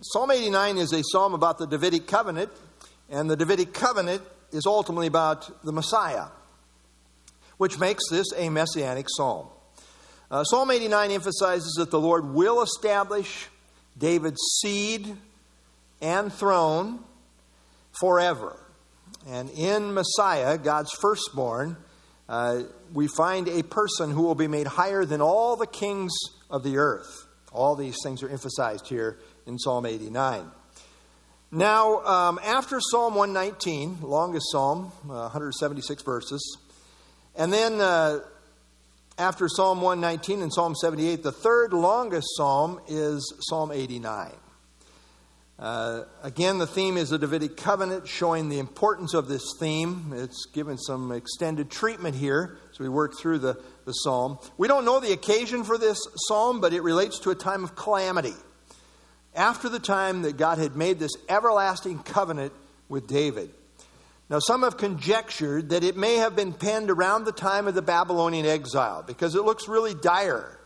Psalm 89 is a psalm about the Davidic covenant, and the Davidic covenant is ultimately about the Messiah, which makes this a messianic psalm. Uh, psalm 89 emphasizes that the Lord will establish David's seed and throne forever. And in Messiah, God's firstborn, uh, we find a person who will be made higher than all the kings of the earth. All these things are emphasized here in Psalm 89. Now, um, after Psalm 119, longest psalm, uh, 176 verses, and then uh, after Psalm 119 and Psalm 78, the third longest psalm is Psalm 89. Uh, again, the theme is the Davidic covenant, showing the importance of this theme. It's given some extended treatment here as we work through the, the psalm. We don't know the occasion for this psalm, but it relates to a time of calamity. After the time that God had made this everlasting covenant with David. Now, some have conjectured that it may have been penned around the time of the Babylonian exile because it looks really dire.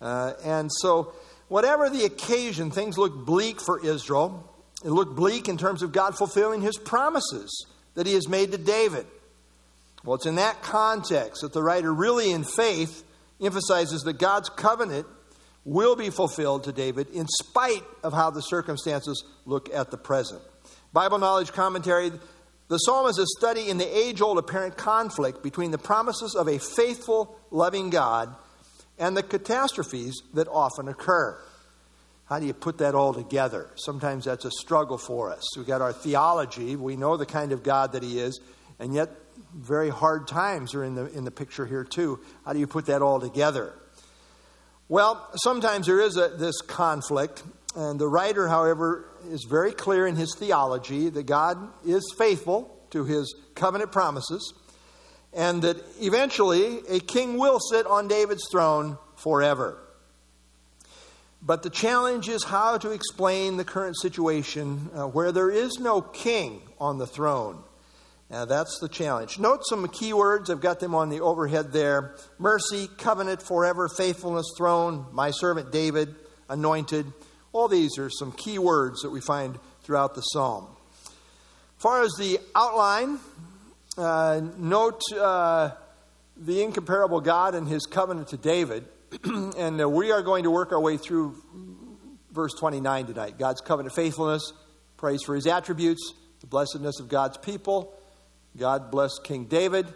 Uh, and so whatever the occasion, things look bleak for Israel. It looked bleak in terms of God fulfilling his promises that he has made to David. Well, it's in that context that the writer, really in faith, emphasizes that God's covenant will be fulfilled to David in spite of how the circumstances look at the present. Bible Knowledge Commentary The psalm is a study in the age old apparent conflict between the promises of a faithful, loving God and the catastrophes that often occur. How do you put that all together? Sometimes that's a struggle for us. We've got our theology, we know the kind of God that He is, and yet very hard times are in the, in the picture here too. How do you put that all together? Well, sometimes there is a, this conflict, and the writer, however, is very clear in his theology that God is faithful to his covenant promises and that eventually a king will sit on David's throne forever. But the challenge is how to explain the current situation uh, where there is no king on the throne. Now, that's the challenge. Note some key words. I've got them on the overhead there mercy, covenant, forever, faithfulness, throne, my servant David, anointed. All these are some key words that we find throughout the psalm. As far as the outline, uh, note uh, the incomparable God and his covenant to David. and uh, we are going to work our way through verse 29 tonight. God's covenant faithfulness, praise for his attributes, the blessedness of God's people. God bless King David,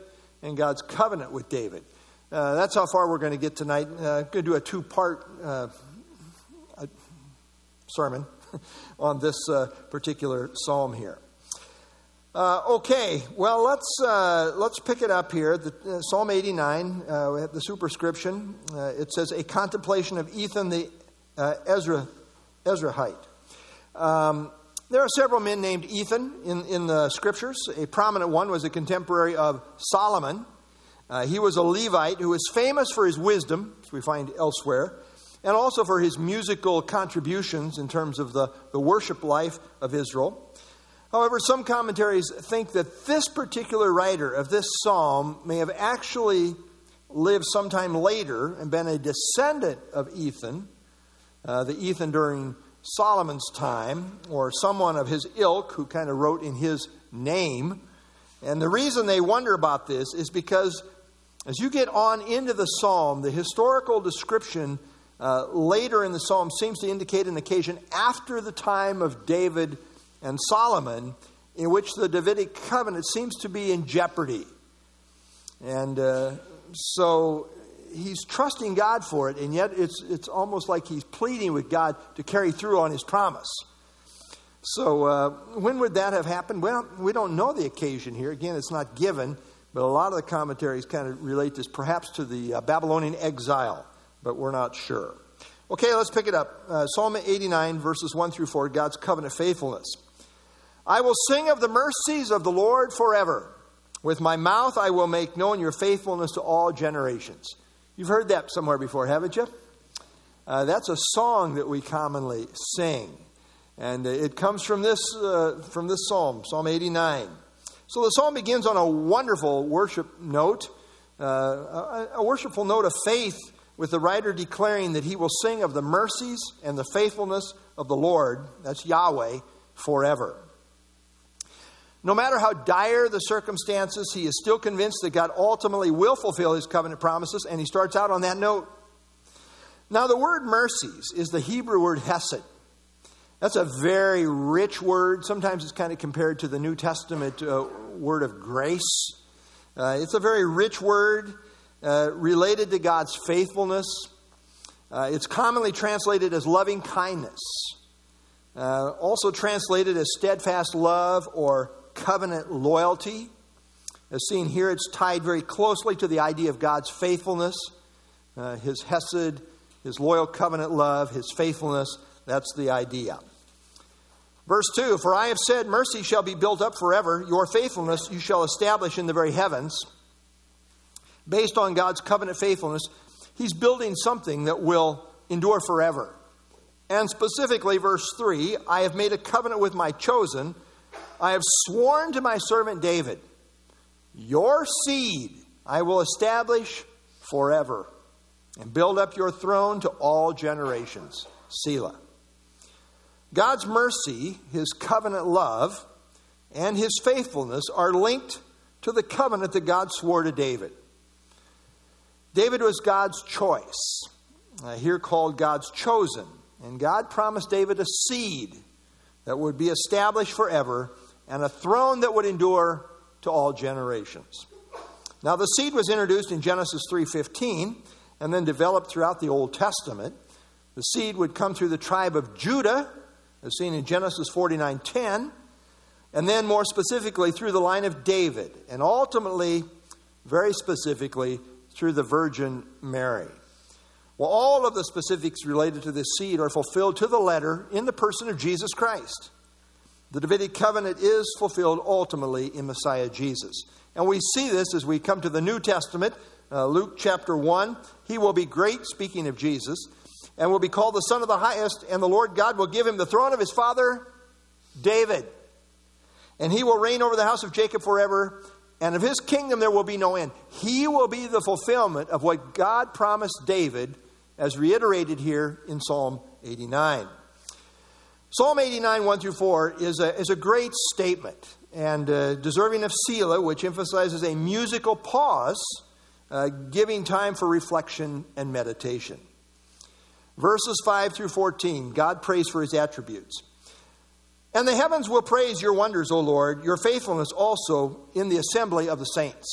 and God's covenant with David. Uh, that's how far we're going to get tonight. Uh, I'm going to do a two part uh, sermon on this particular psalm here. Uh, okay, well let's uh, let's pick it up here. The, uh, Psalm 89, uh, we have the superscription. Uh, it says a contemplation of Ethan the uh, Ezra Ezrahite. Um, there are several men named Ethan in, in the scriptures. A prominent one was a contemporary of Solomon. he was a Levite who was famous for his wisdom, as we find elsewhere, and also for his musical contributions in terms of the, the worship life of Israel. However, some commentaries think that this particular writer of this psalm may have actually lived sometime later and been a descendant of Ethan, uh, the Ethan during Solomon's time, or someone of his ilk who kind of wrote in his name. And the reason they wonder about this is because as you get on into the psalm, the historical description uh, later in the psalm seems to indicate an occasion after the time of David and Solomon, in which the Davidic covenant seems to be in jeopardy. And uh, so he's trusting God for it, and yet it's, it's almost like he's pleading with God to carry through on his promise. So, uh, when would that have happened? Well, we don't know the occasion here. Again, it's not given, but a lot of the commentaries kind of relate this perhaps to the uh, Babylonian exile, but we're not sure. Okay, let's pick it up. Uh, Psalm 89, verses 1 through 4, God's covenant faithfulness. I will sing of the mercies of the Lord forever. With my mouth I will make known your faithfulness to all generations. You've heard that somewhere before, haven't you? Uh, that's a song that we commonly sing. And it comes from this, uh, from this psalm, Psalm 89. So the psalm begins on a wonderful worship note, uh, a, a worshipful note of faith, with the writer declaring that he will sing of the mercies and the faithfulness of the Lord, that's Yahweh, forever. No matter how dire the circumstances, he is still convinced that God ultimately will fulfill his covenant promises, and he starts out on that note. Now, the word mercies is the Hebrew word hesed. That's a very rich word. Sometimes it's kind of compared to the New Testament uh, word of grace. Uh, it's a very rich word uh, related to God's faithfulness. Uh, it's commonly translated as loving kindness, uh, also translated as steadfast love or covenant loyalty. As seen here, it's tied very closely to the idea of God's faithfulness, uh, his hesed, his loyal covenant love, his faithfulness. That's the idea. Verse 2 For I have said, Mercy shall be built up forever, your faithfulness you shall establish in the very heavens. Based on God's covenant faithfulness, he's building something that will endure forever. And specifically, verse 3 I have made a covenant with my chosen I have sworn to my servant David, your seed I will establish forever and build up your throne to all generations. Selah. God's mercy, his covenant love, and his faithfulness are linked to the covenant that God swore to David. David was God's choice, uh, here called God's chosen. And God promised David a seed that would be established forever and a throne that would endure to all generations. Now the seed was introduced in Genesis 3:15 and then developed throughout the Old Testament. The seed would come through the tribe of Judah, as seen in Genesis 49:10, and then more specifically through the line of David, and ultimately very specifically through the Virgin Mary. Well, all of the specifics related to this seed are fulfilled to the letter in the person of Jesus Christ. The Davidic covenant is fulfilled ultimately in Messiah Jesus. And we see this as we come to the New Testament, uh, Luke chapter 1. He will be great, speaking of Jesus, and will be called the Son of the Highest, and the Lord God will give him the throne of his father, David. And he will reign over the house of Jacob forever, and of his kingdom there will be no end. He will be the fulfillment of what God promised David, as reiterated here in Psalm 89. Psalm 89, 1 through 4, is a, is a great statement and uh, deserving of Selah, which emphasizes a musical pause, uh, giving time for reflection and meditation. Verses 5 through 14, God praise for his attributes. And the heavens will praise your wonders, O Lord, your faithfulness also in the assembly of the saints.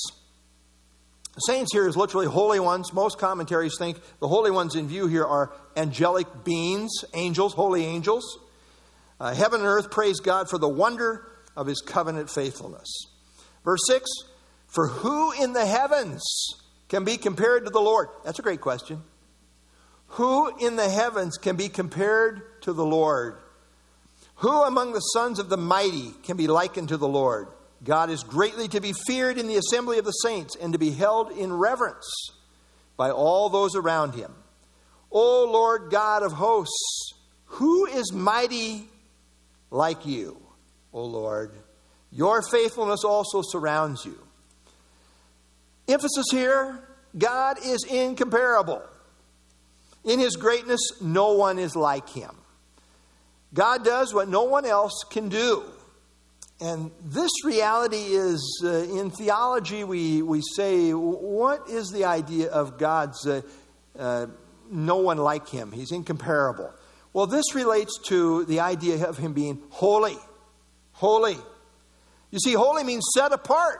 The saints here is literally holy ones. Most commentaries think the holy ones in view here are angelic beings, angels, holy angels. Uh, heaven and earth praise God for the wonder of his covenant faithfulness. Verse 6 For who in the heavens can be compared to the Lord? That's a great question. Who in the heavens can be compared to the Lord? Who among the sons of the mighty can be likened to the Lord? God is greatly to be feared in the assembly of the saints and to be held in reverence by all those around him. O Lord God of hosts, who is mighty like you, O Lord. Your faithfulness also surrounds you. Emphasis here God is incomparable. In his greatness, no one is like him. God does what no one else can do. And this reality is, uh, in theology, we, we say, what is the idea of God's uh, uh, no one like him? He's incomparable. Well, this relates to the idea of him being holy. Holy. You see, holy means set apart.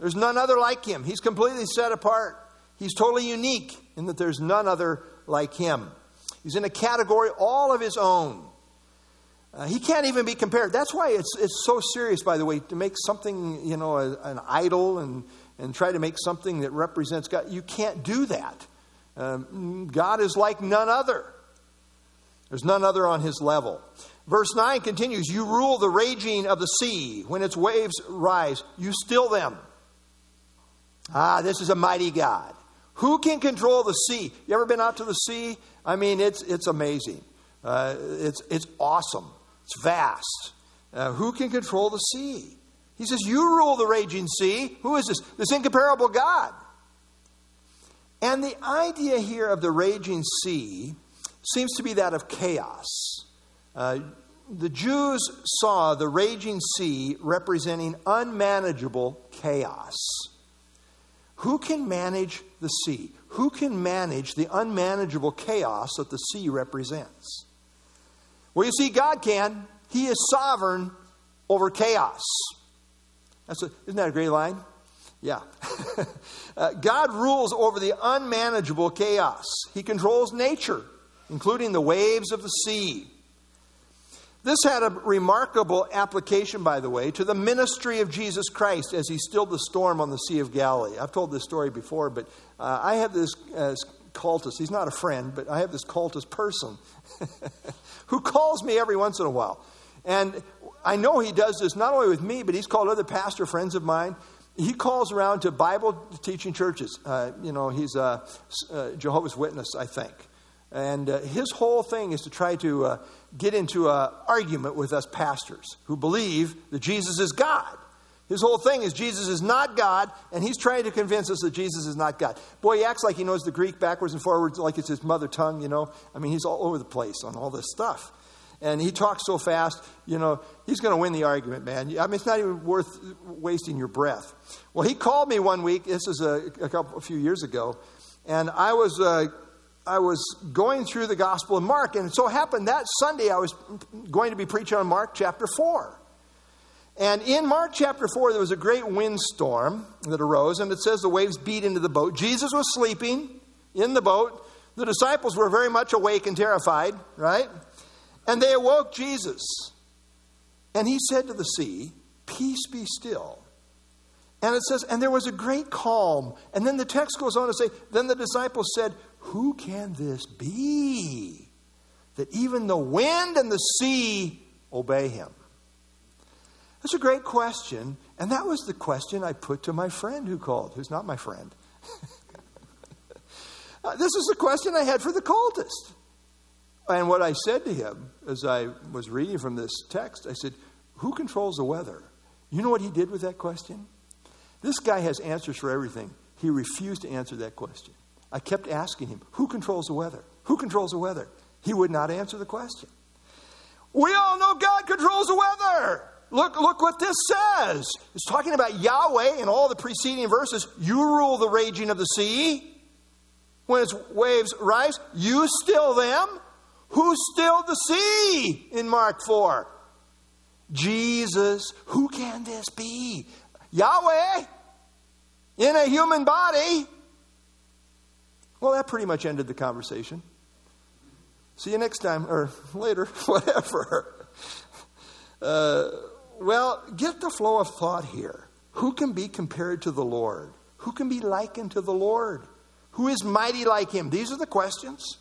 There's none other like him. He's completely set apart. He's totally unique in that there's none other like him. He's in a category all of his own. Uh, he can't even be compared. That's why it's, it's so serious, by the way, to make something, you know, a, an idol and, and try to make something that represents God. You can't do that. Um, God is like none other. There's none other on his level. Verse 9 continues You rule the raging of the sea. When its waves rise, you still them. Ah, this is a mighty God. Who can control the sea? You ever been out to the sea? I mean, it's, it's amazing. Uh, it's, it's awesome. It's vast. Uh, who can control the sea? He says, You rule the raging sea. Who is this? This incomparable God. And the idea here of the raging sea seems to be that of chaos. Uh, the Jews saw the raging sea representing unmanageable chaos. Who can manage the sea? Who can manage the unmanageable chaos that the sea represents? Well, you see, God can. He is sovereign over chaos. That's a, isn't that a great line? Yeah. uh, God rules over the unmanageable chaos. He controls nature, including the waves of the sea. This had a remarkable application, by the way, to the ministry of Jesus Christ as he stilled the storm on the Sea of Galilee. I've told this story before, but uh, I have this uh, cultist. He's not a friend, but I have this cultist person who calls me every once in a while. And I know he does this not only with me, but he's called other pastor friends of mine. He calls around to Bible teaching churches. Uh, you know, he's a, a, Jehovah's Witness, I think. And uh, his whole thing is to try to uh, get into an argument with us pastors who believe that Jesus is God. His whole thing is Jesus is not God, and he's trying to convince us that Jesus is not God. Boy, he acts like he knows the Greek backwards and forwards, like it's his mother tongue, you know. I mean, he's all over the place on all this stuff. And he talks so fast, you know, he's going to win the argument, man. I mean, it's not even worth wasting your breath. Well, he called me one week, this is a, a couple, a few years ago, and I was uh, I was going through the Gospel of Mark, and it so happened that Sunday I was going to be preaching on Mark chapter 4. And in Mark chapter 4, there was a great windstorm that arose, and it says the waves beat into the boat. Jesus was sleeping in the boat. The disciples were very much awake and terrified, right? And they awoke Jesus. And he said to the sea, Peace be still. And it says, and there was a great calm. And then the text goes on to say, then the disciples said, who can this be? That even the wind and the sea obey him. That's a great question. And that was the question I put to my friend who called, who's not my friend. uh, this is the question I had for the cultist. And what I said to him as I was reading from this text, I said, Who controls the weather? You know what he did with that question? This guy has answers for everything. He refused to answer that question. I kept asking him, Who controls the weather? Who controls the weather? He would not answer the question. We all know God controls the weather. Look, look what this says. It's talking about Yahweh in all the preceding verses. You rule the raging of the sea. When its waves rise, you still them. Who stilled the sea in Mark 4? Jesus. Who can this be? Yahweh in a human body. Well, that pretty much ended the conversation. See you next time, or later, whatever. Uh, well, get the flow of thought here. Who can be compared to the Lord? Who can be likened to the Lord? Who is mighty like him? These are the questions.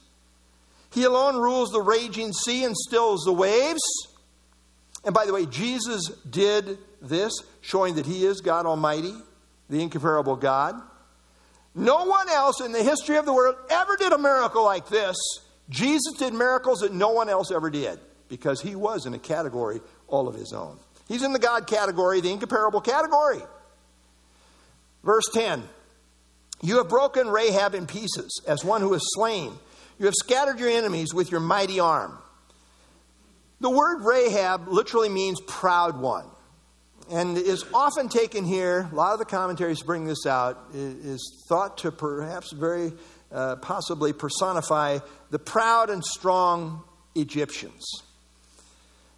He alone rules the raging sea and stills the waves. And by the way, Jesus did this, showing that he is God Almighty, the incomparable God. No one else in the history of the world ever did a miracle like this. Jesus did miracles that no one else ever did because he was in a category all of his own. He's in the God category, the incomparable category. Verse 10 You have broken Rahab in pieces as one who is slain. You have scattered your enemies with your mighty arm. The word Rahab literally means proud one and is often taken here, a lot of the commentaries bring this out, is thought to perhaps very uh, possibly personify the proud and strong Egyptians.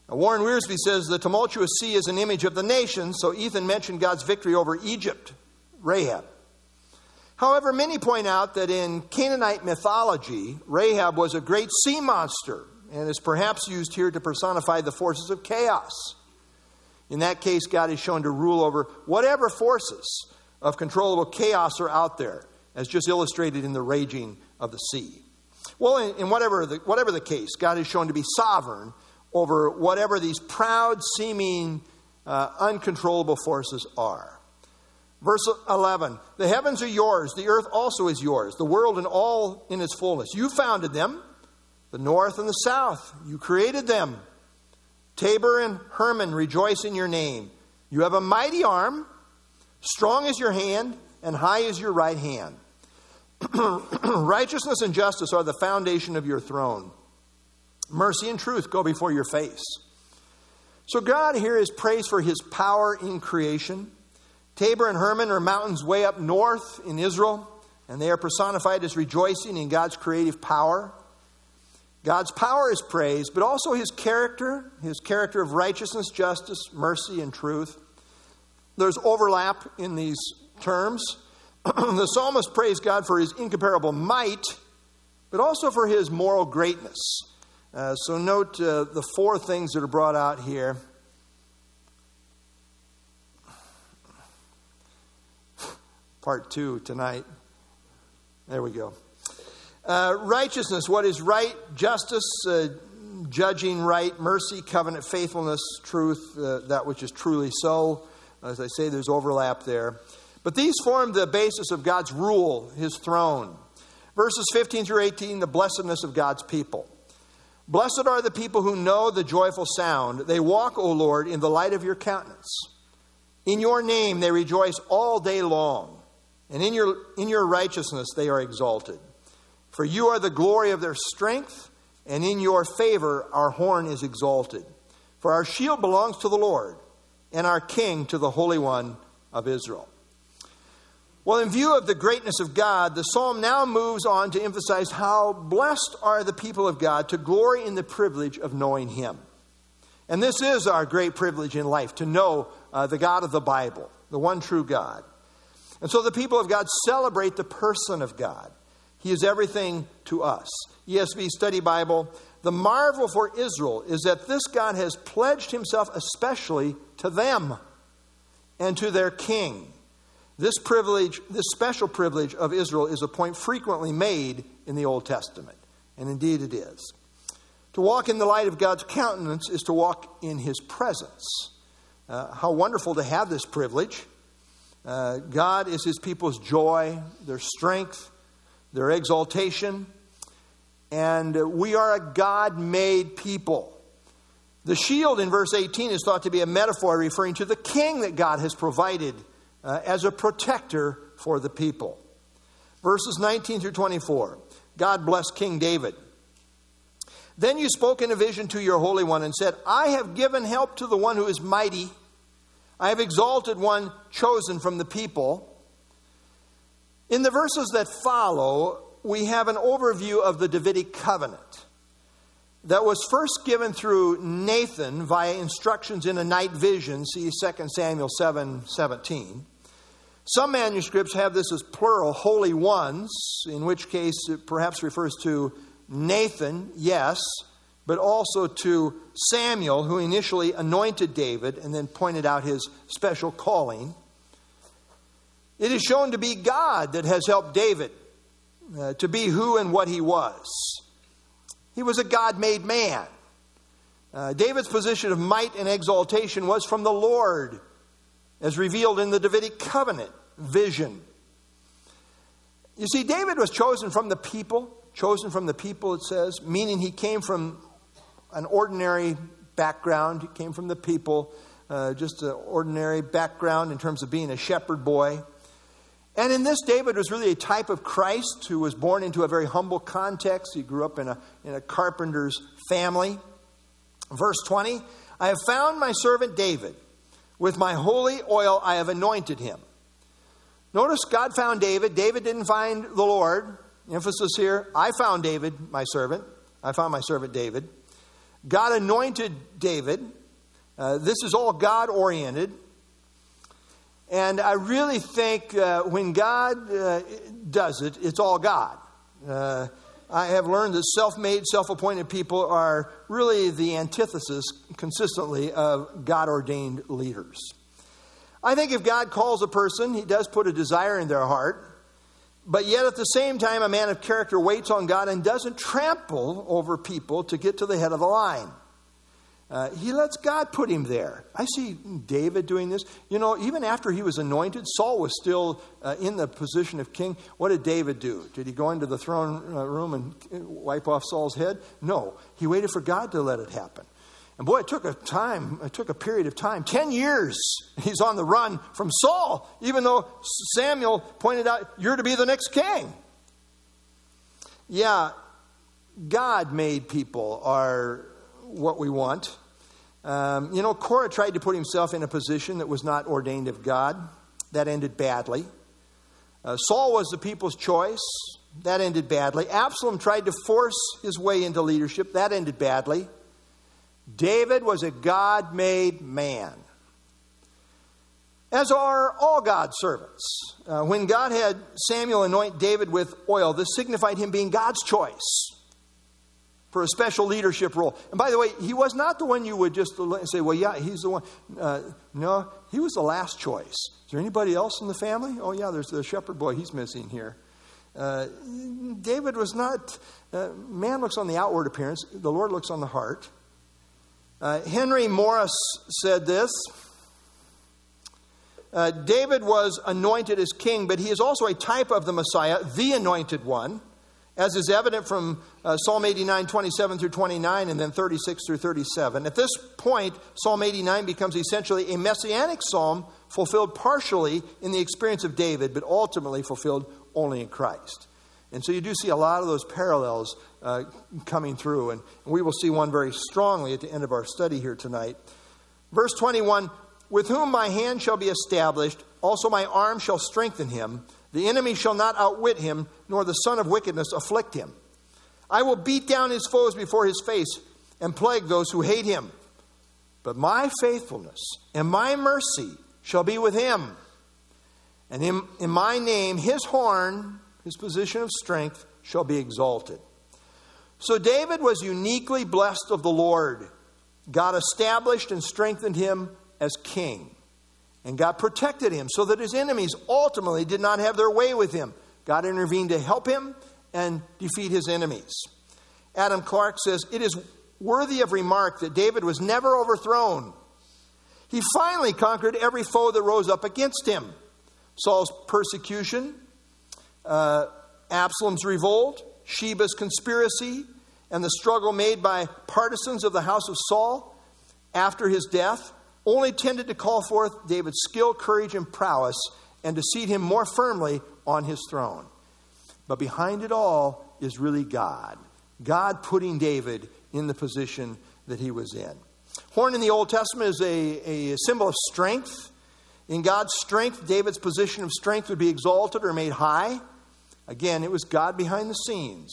Now, Warren Wiersbe says the tumultuous sea is an image of the nation, so Ethan mentioned God's victory over Egypt, Rahab. However, many point out that in Canaanite mythology, Rahab was a great sea monster and is perhaps used here to personify the forces of chaos. In that case, God is shown to rule over whatever forces of controllable chaos are out there, as just illustrated in the raging of the sea. Well, in, in whatever, the, whatever the case, God is shown to be sovereign over whatever these proud, seeming, uh, uncontrollable forces are. Verse 11 The heavens are yours, the earth also is yours, the world and all in its fullness. You founded them, the north and the south. You created them. Tabor and Hermon rejoice in your name. You have a mighty arm, strong is your hand, and high is your right hand. Righteousness and justice are the foundation of your throne. Mercy and truth go before your face. So, God here is praised for his power in creation. Tabor and Hermon are mountains way up north in Israel, and they are personified as rejoicing in God's creative power. God's power is praised, but also his character, his character of righteousness, justice, mercy, and truth. There's overlap in these terms. the psalmist praised God for his incomparable might, but also for his moral greatness. Uh, so note uh, the four things that are brought out here. Part two tonight. There we go. Uh, righteousness, what is right, justice, uh, judging right, mercy, covenant, faithfulness, truth, uh, that which is truly so. As I say, there's overlap there. But these form the basis of God's rule, his throne. Verses 15 through 18, the blessedness of God's people. Blessed are the people who know the joyful sound. They walk, O Lord, in the light of your countenance. In your name they rejoice all day long, and in your, in your righteousness they are exalted. For you are the glory of their strength, and in your favor our horn is exalted. For our shield belongs to the Lord, and our king to the Holy One of Israel. Well, in view of the greatness of God, the psalm now moves on to emphasize how blessed are the people of God to glory in the privilege of knowing Him. And this is our great privilege in life to know uh, the God of the Bible, the one true God. And so the people of God celebrate the person of God. He is everything to us. ESV Study Bible. The marvel for Israel is that this God has pledged himself especially to them and to their king. This privilege, this special privilege of Israel is a point frequently made in the Old Testament. And indeed it is. To walk in the light of God's countenance is to walk in his presence. Uh, how wonderful to have this privilege. Uh, God is his people's joy, their strength, their exaltation, and we are a God made people. The shield in verse 18 is thought to be a metaphor referring to the king that God has provided uh, as a protector for the people. Verses 19 through 24 God bless King David. Then you spoke in a vision to your Holy One and said, I have given help to the one who is mighty. I have exalted one chosen from the people. In the verses that follow, we have an overview of the Davidic covenant that was first given through Nathan via instructions in a night vision, see 2 Samuel 7 17. Some manuscripts have this as plural, holy ones, in which case it perhaps refers to Nathan, yes, but also to Samuel, who initially anointed David and then pointed out his special calling. It is shown to be God that has helped David uh, to be who and what he was. He was a God made man. Uh, David's position of might and exaltation was from the Lord, as revealed in the Davidic covenant vision. You see, David was chosen from the people, chosen from the people, it says, meaning he came from an ordinary background. He came from the people, uh, just an ordinary background in terms of being a shepherd boy. And in this, David was really a type of Christ who was born into a very humble context. He grew up in a, in a carpenter's family. Verse 20 I have found my servant David. With my holy oil I have anointed him. Notice God found David. David didn't find the Lord. Emphasis here I found David, my servant. I found my servant David. God anointed David. Uh, this is all God oriented. And I really think uh, when God uh, does it, it's all God. Uh, I have learned that self made, self appointed people are really the antithesis consistently of God ordained leaders. I think if God calls a person, he does put a desire in their heart. But yet, at the same time, a man of character waits on God and doesn't trample over people to get to the head of the line. Uh, he lets God put him there. I see David doing this. You know, even after he was anointed, Saul was still uh, in the position of king. What did David do? Did he go into the throne uh, room and wipe off Saul's head? No. He waited for God to let it happen. And boy, it took a time, it took a period of time. Ten years he's on the run from Saul, even though Samuel pointed out, You're to be the next king. Yeah, God made people are what we want. Um, you know, Korah tried to put himself in a position that was not ordained of God. That ended badly. Uh, Saul was the people's choice. That ended badly. Absalom tried to force his way into leadership. That ended badly. David was a God made man, as are all God's servants. Uh, when God had Samuel anoint David with oil, this signified him being God's choice for a special leadership role. And by the way, he was not the one you would just say, well, yeah, he's the one. Uh, no, he was the last choice. Is there anybody else in the family? Oh, yeah, there's the shepherd boy. He's missing here. Uh, David was not, uh, man looks on the outward appearance, the Lord looks on the heart. Uh, Henry Morris said this uh, David was anointed as king, but he is also a type of the Messiah, the anointed one, as is evident from uh, Psalm 89, 27 through 29, and then 36 through 37. At this point, Psalm 89 becomes essentially a messianic psalm fulfilled partially in the experience of David, but ultimately fulfilled only in Christ. And so you do see a lot of those parallels uh, coming through, and we will see one very strongly at the end of our study here tonight. Verse 21 With whom my hand shall be established, also my arm shall strengthen him. The enemy shall not outwit him, nor the son of wickedness afflict him. I will beat down his foes before his face and plague those who hate him. But my faithfulness and my mercy shall be with him. And in, in my name, his horn, his position of strength, shall be exalted. So David was uniquely blessed of the Lord. God established and strengthened him as king. And God protected him so that his enemies ultimately did not have their way with him. God intervened to help him and defeat his enemies. Adam Clarke says, It is worthy of remark that David was never overthrown. He finally conquered every foe that rose up against him. Saul's persecution, uh, Absalom's revolt, Sheba's conspiracy, and the struggle made by partisans of the house of Saul after his death only tended to call forth David's skill, courage, and prowess and to seat him more firmly on his throne. But behind it all is really God. God putting David in the position that he was in. Horn in the Old Testament is a, a symbol of strength. In God's strength, David's position of strength would be exalted or made high. Again, it was God behind the scenes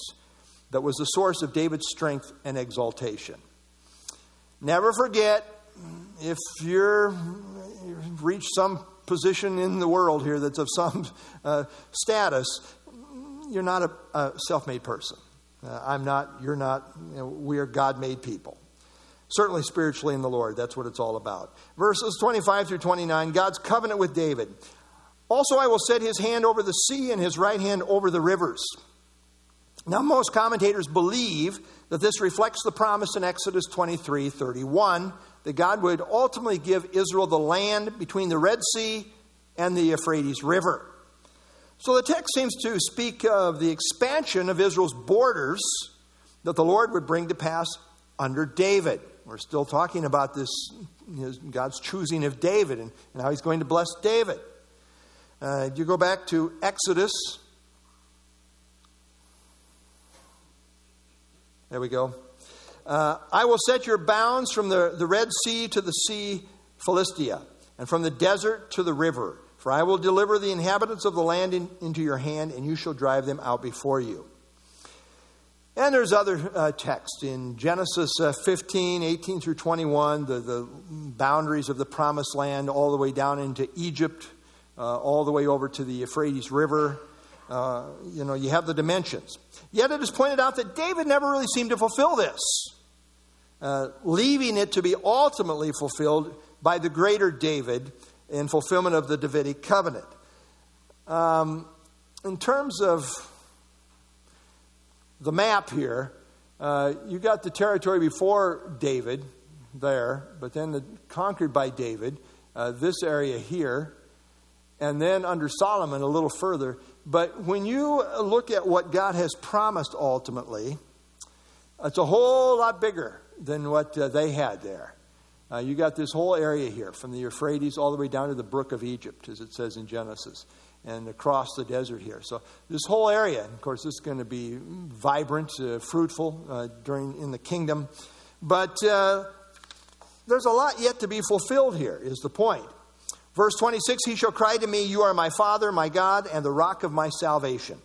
that was the source of David's strength and exaltation. Never forget, if you're you've reached some position in the world here that's of some uh, status, you're not a, a self made person. Uh, I'm not, you're not, you know, we are God made people. Certainly spiritually in the Lord, that's what it's all about. Verses 25 through 29 God's covenant with David. Also, I will set his hand over the sea and his right hand over the rivers. Now, most commentators believe that this reflects the promise in Exodus 23 31 that God would ultimately give Israel the land between the Red Sea and the Euphrates River. So the text seems to speak of the expansion of Israel's borders that the Lord would bring to pass under David. We're still talking about this, God's choosing of David and, and how he's going to bless David. Uh, you go back to Exodus. There we go. Uh, I will set your bounds from the, the Red Sea to the sea Philistia, and from the desert to the river. For I will deliver the inhabitants of the land in, into your hand, and you shall drive them out before you. And there's other uh, texts in Genesis uh, 15, 18 through 21, the, the boundaries of the promised land, all the way down into Egypt, uh, all the way over to the Euphrates River. Uh, you know, you have the dimensions. Yet it is pointed out that David never really seemed to fulfill this, uh, leaving it to be ultimately fulfilled by the greater David in fulfillment of the Davidic covenant. Um, in terms of the map here, uh, you got the territory before David there, but then the, conquered by David, uh, this area here, and then under Solomon a little further. But when you look at what God has promised ultimately, it's a whole lot bigger than what uh, they had there. Uh, you got this whole area here, from the Euphrates all the way down to the brook of Egypt, as it says in Genesis. and across the desert here. So this whole area, of course, is going to be vibrant, uh, fruitful uh, during in the kingdom. But uh, there's a lot yet to be fulfilled here. Is the point? Verse 26: He shall cry to me, "You are my Father, my God, and the rock of my salvation."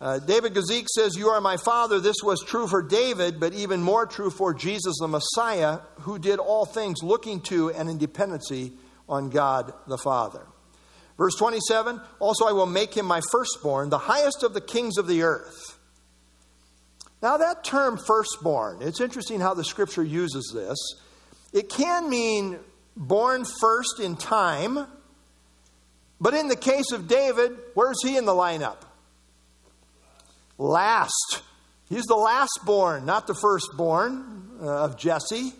Uh, David Guzik says, You are my father. This was true for David, but even more true for Jesus the Messiah, who did all things looking to and in dependency on God the Father. Verse 27 Also, I will make him my firstborn, the highest of the kings of the earth. Now, that term firstborn, it's interesting how the scripture uses this. It can mean born first in time, but in the case of David, where's he in the lineup? last. He's the last born, not the firstborn uh, of Jesse.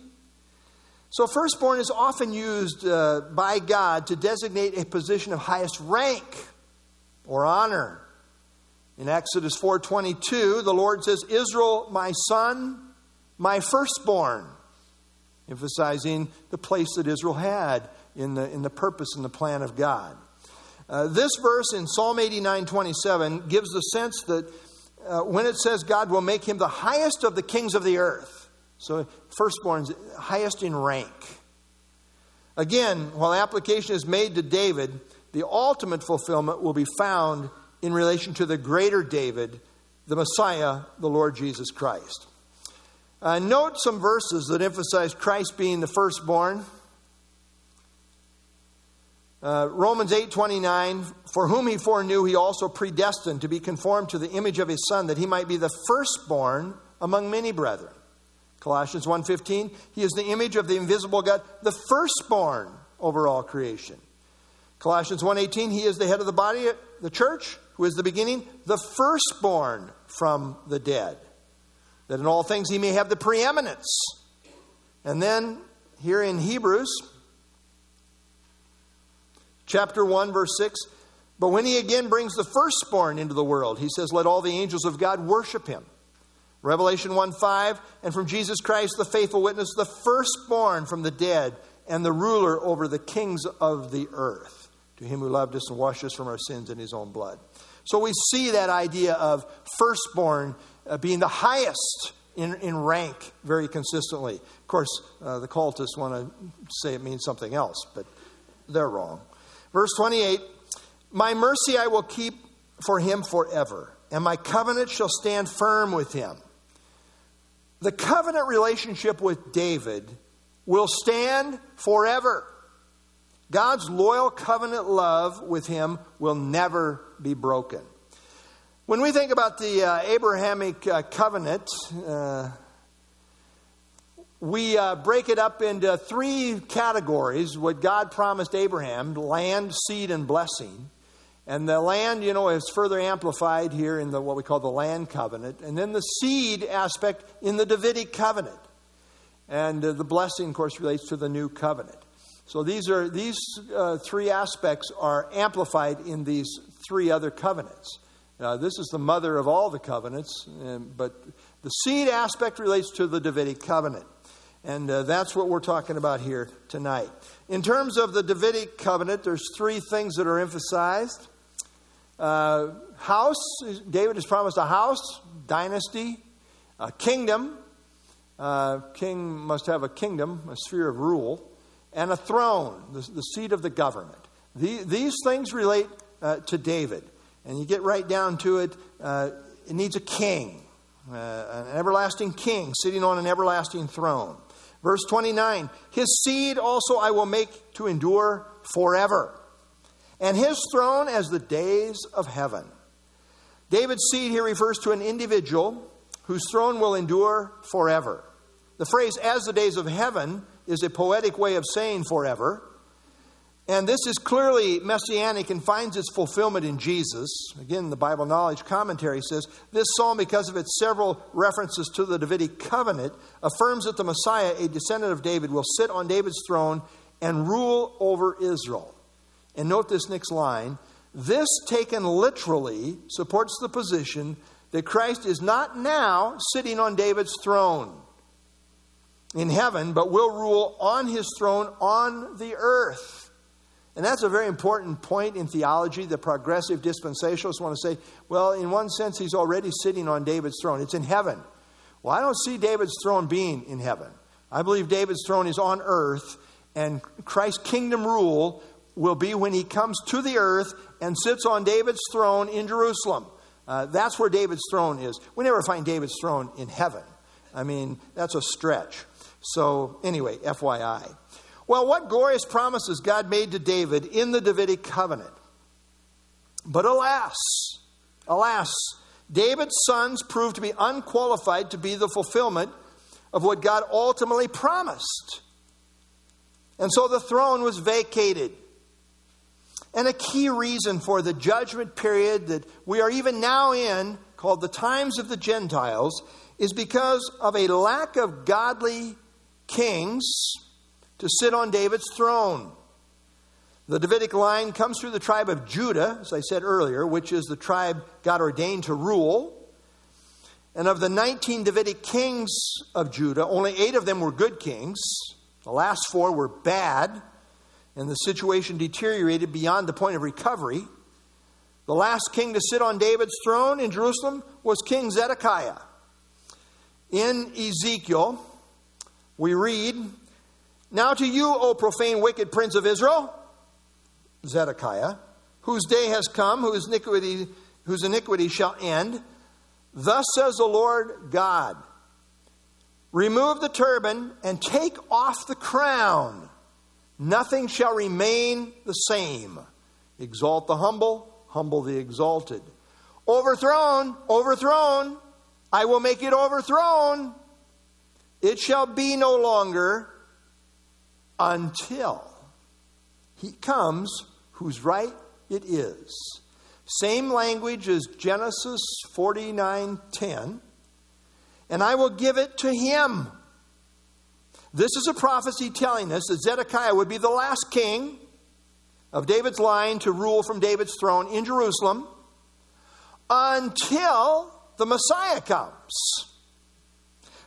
So, firstborn is often used uh, by God to designate a position of highest rank or honor. In Exodus 4:22, the Lord says, "Israel, my son, my firstborn," emphasizing the place that Israel had in the, in the purpose and the plan of God. Uh, this verse in Psalm 89:27 gives the sense that uh, when it says God will make him the highest of the kings of the earth, so firstborn's highest in rank. Again, while application is made to David, the ultimate fulfillment will be found in relation to the greater David, the Messiah, the Lord Jesus Christ. Uh, note some verses that emphasize Christ being the firstborn. Uh, Romans 8:29 for whom he foreknew he also predestined to be conformed to the image of his son that he might be the firstborn among many brethren. Colossians 1:15 he is the image of the invisible God the firstborn over all creation. Colossians 1:18 he is the head of the body the church who is the beginning the firstborn from the dead that in all things he may have the preeminence. And then here in Hebrews chapter 1, verse 6. But when he again brings the firstborn into the world, he says, Let all the angels of God worship him. Revelation 1 5, and from Jesus Christ, the faithful witness, the firstborn from the dead, and the ruler over the kings of the earth, to him who loved us and washed us from our sins in his own blood. So we see that idea of firstborn uh, being the highest in, in rank very consistently. Of course, uh, the cultists want to say it means something else, but they're wrong. Verse 28 My mercy I will keep for him forever, and my covenant shall stand firm with him. The covenant relationship with David will stand forever. God's loyal covenant love with him will never be broken. When we think about the uh, Abrahamic uh, covenant, uh, we uh, break it up into three categories what God promised Abraham land, seed, and blessing. And the land, you know, is further amplified here in the, what we call the land covenant. And then the seed aspect in the Davidic covenant. And uh, the blessing, of course, relates to the new covenant. So these, are, these uh, three aspects are amplified in these three other covenants. Uh, this is the mother of all the covenants, um, but the seed aspect relates to the Davidic covenant. And uh, that's what we're talking about here tonight. In terms of the Davidic covenant, there's three things that are emphasized. Uh, house, David has promised a house, dynasty, a kingdom. Uh, king must have a kingdom, a sphere of rule, and a throne, the, the seat of the government. The, these things relate uh, to David. And you get right down to it, uh, it needs a king, uh, an everlasting king sitting on an everlasting throne. Verse 29 His seed also I will make to endure forever, and his throne as the days of heaven. David's seed here refers to an individual whose throne will endure forever. The phrase as the days of heaven is a poetic way of saying forever. And this is clearly messianic and finds its fulfillment in Jesus. Again, the Bible Knowledge Commentary says this psalm, because of its several references to the Davidic covenant, affirms that the Messiah, a descendant of David, will sit on David's throne and rule over Israel. And note this next line this, taken literally, supports the position that Christ is not now sitting on David's throne in heaven, but will rule on his throne on the earth. And that's a very important point in theology. The progressive dispensationalists want to say, well, in one sense, he's already sitting on David's throne. It's in heaven. Well, I don't see David's throne being in heaven. I believe David's throne is on earth, and Christ's kingdom rule will be when he comes to the earth and sits on David's throne in Jerusalem. Uh, that's where David's throne is. We never find David's throne in heaven. I mean, that's a stretch. So, anyway, FYI. Well, what glorious promises God made to David in the Davidic covenant. But alas, alas, David's sons proved to be unqualified to be the fulfillment of what God ultimately promised. And so the throne was vacated. And a key reason for the judgment period that we are even now in, called the times of the Gentiles, is because of a lack of godly kings to sit on David's throne. The Davidic line comes through the tribe of Judah, as I said earlier, which is the tribe God ordained to rule. And of the 19 Davidic kings of Judah, only eight of them were good kings. The last four were bad, and the situation deteriorated beyond the point of recovery. The last king to sit on David's throne in Jerusalem was King Zedekiah. In Ezekiel, we read, Now to you, O profane, wicked prince of Israel, Zedekiah, whose day has come, whose iniquity, whose iniquity shall end. Thus says the Lord God Remove the turban and take off the crown. Nothing shall remain the same. Exalt the humble, humble the exalted. Overthrown, overthrown. I will make it overthrown. It shall be no longer until he comes whose right it is. Same language as Genesis 49:10. And I will give it to him. This is a prophecy telling us that Zedekiah would be the last king of David's line to rule from David's throne in Jerusalem until the Messiah comes.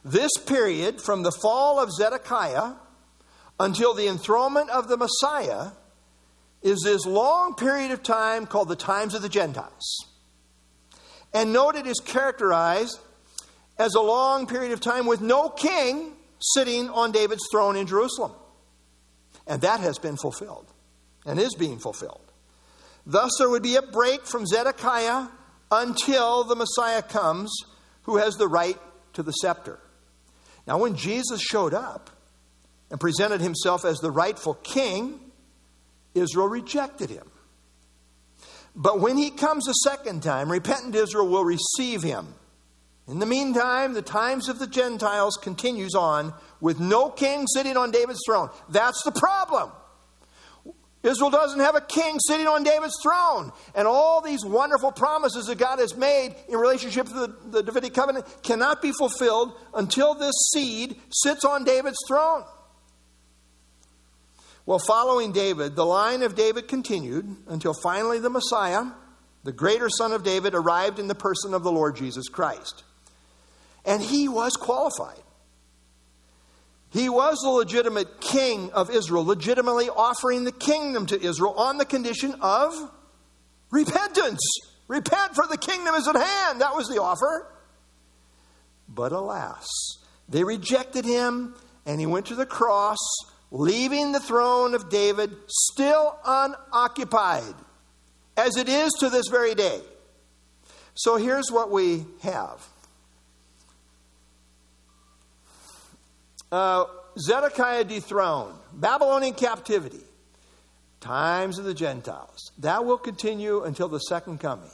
This period, from the fall of Zedekiah until the enthronement of the Messiah, is this long period of time called the times of the Gentiles. And note it is characterized as a long period of time with no king sitting on David's throne in Jerusalem. And that has been fulfilled and is being fulfilled. Thus, there would be a break from Zedekiah until the Messiah comes, who has the right to the scepter. Now, when Jesus showed up and presented himself as the rightful king, Israel rejected him. But when he comes a second time, repentant Israel will receive him. In the meantime, the times of the Gentiles continues on with no king sitting on David's throne. That's the problem. Israel doesn't have a king sitting on David's throne. And all these wonderful promises that God has made in relationship to the, the Davidic covenant cannot be fulfilled until this seed sits on David's throne. Well, following David, the line of David continued until finally the Messiah, the greater son of David, arrived in the person of the Lord Jesus Christ. And he was qualified. He was the legitimate king of Israel, legitimately offering the kingdom to Israel on the condition of repentance. Repent, for the kingdom is at hand. That was the offer. But alas, they rejected him, and he went to the cross, leaving the throne of David still unoccupied, as it is to this very day. So here's what we have Uh, Zedekiah dethroned, Babylonian captivity, times of the Gentiles. That will continue until the second coming.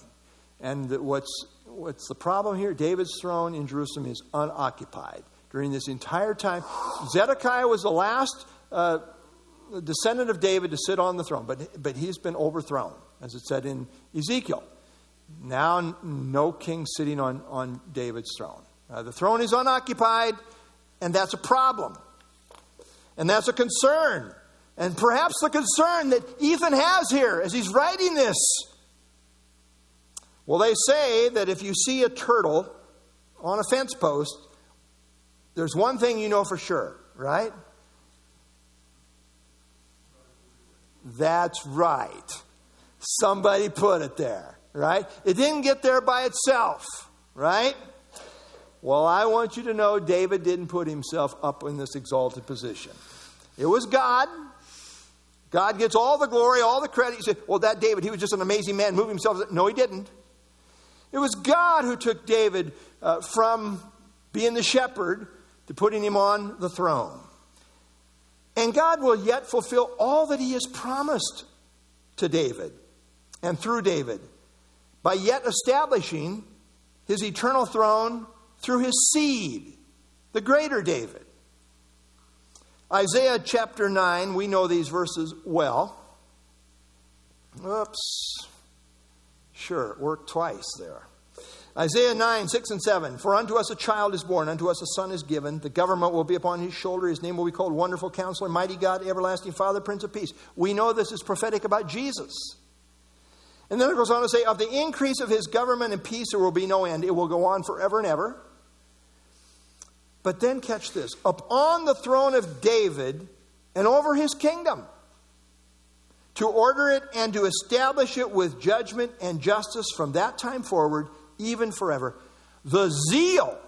And what's, what's the problem here? David's throne in Jerusalem is unoccupied during this entire time. Zedekiah was the last uh, descendant of David to sit on the throne, but, but he's been overthrown, as it said in Ezekiel. Now, no king sitting on, on David's throne. Uh, the throne is unoccupied. And that's a problem. And that's a concern. And perhaps the concern that Ethan has here as he's writing this. Well, they say that if you see a turtle on a fence post, there's one thing you know for sure, right? That's right. Somebody put it there, right? It didn't get there by itself, right? Well, I want you to know David didn't put himself up in this exalted position. It was God. God gets all the glory, all the credit. You say, well, that David, he was just an amazing man, moved himself. No, he didn't. It was God who took David uh, from being the shepherd to putting him on the throne. And God will yet fulfill all that he has promised to David and through David by yet establishing his eternal throne through his seed, the greater David. Isaiah chapter 9, we know these verses well. Oops. Sure, it worked twice there. Isaiah 9, 6 and 7. For unto us a child is born, unto us a son is given. The government will be upon his shoulder. His name will be called Wonderful Counselor, Mighty God, Everlasting Father, Prince of Peace. We know this is prophetic about Jesus. And then it goes on to say, Of the increase of his government and peace there will be no end. It will go on forever and ever. But then catch this upon the throne of David and over his kingdom, to order it and to establish it with judgment and justice from that time forward, even forever. The zeal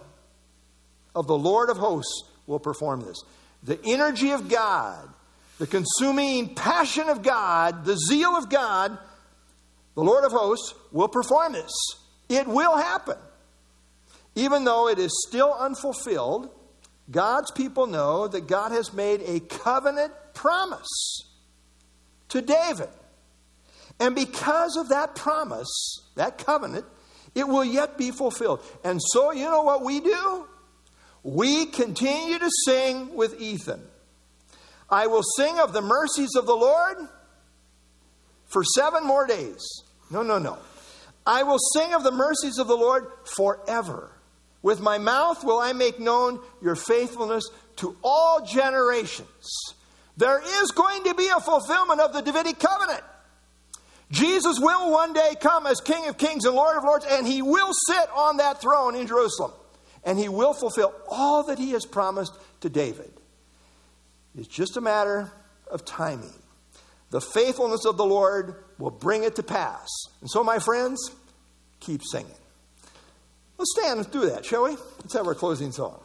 of the Lord of hosts will perform this. The energy of God, the consuming passion of God, the zeal of God, the Lord of hosts will perform this. It will happen. Even though it is still unfulfilled, God's people know that God has made a covenant promise to David. And because of that promise, that covenant, it will yet be fulfilled. And so, you know what we do? We continue to sing with Ethan. I will sing of the mercies of the Lord for seven more days. No, no, no. I will sing of the mercies of the Lord forever. With my mouth will I make known your faithfulness to all generations. There is going to be a fulfillment of the Davidic covenant. Jesus will one day come as King of Kings and Lord of Lords, and he will sit on that throne in Jerusalem. And he will fulfill all that he has promised to David. It's just a matter of timing. The faithfulness of the Lord will bring it to pass. And so, my friends, keep singing. Let's stand and do that, shall we? Let's have our closing song.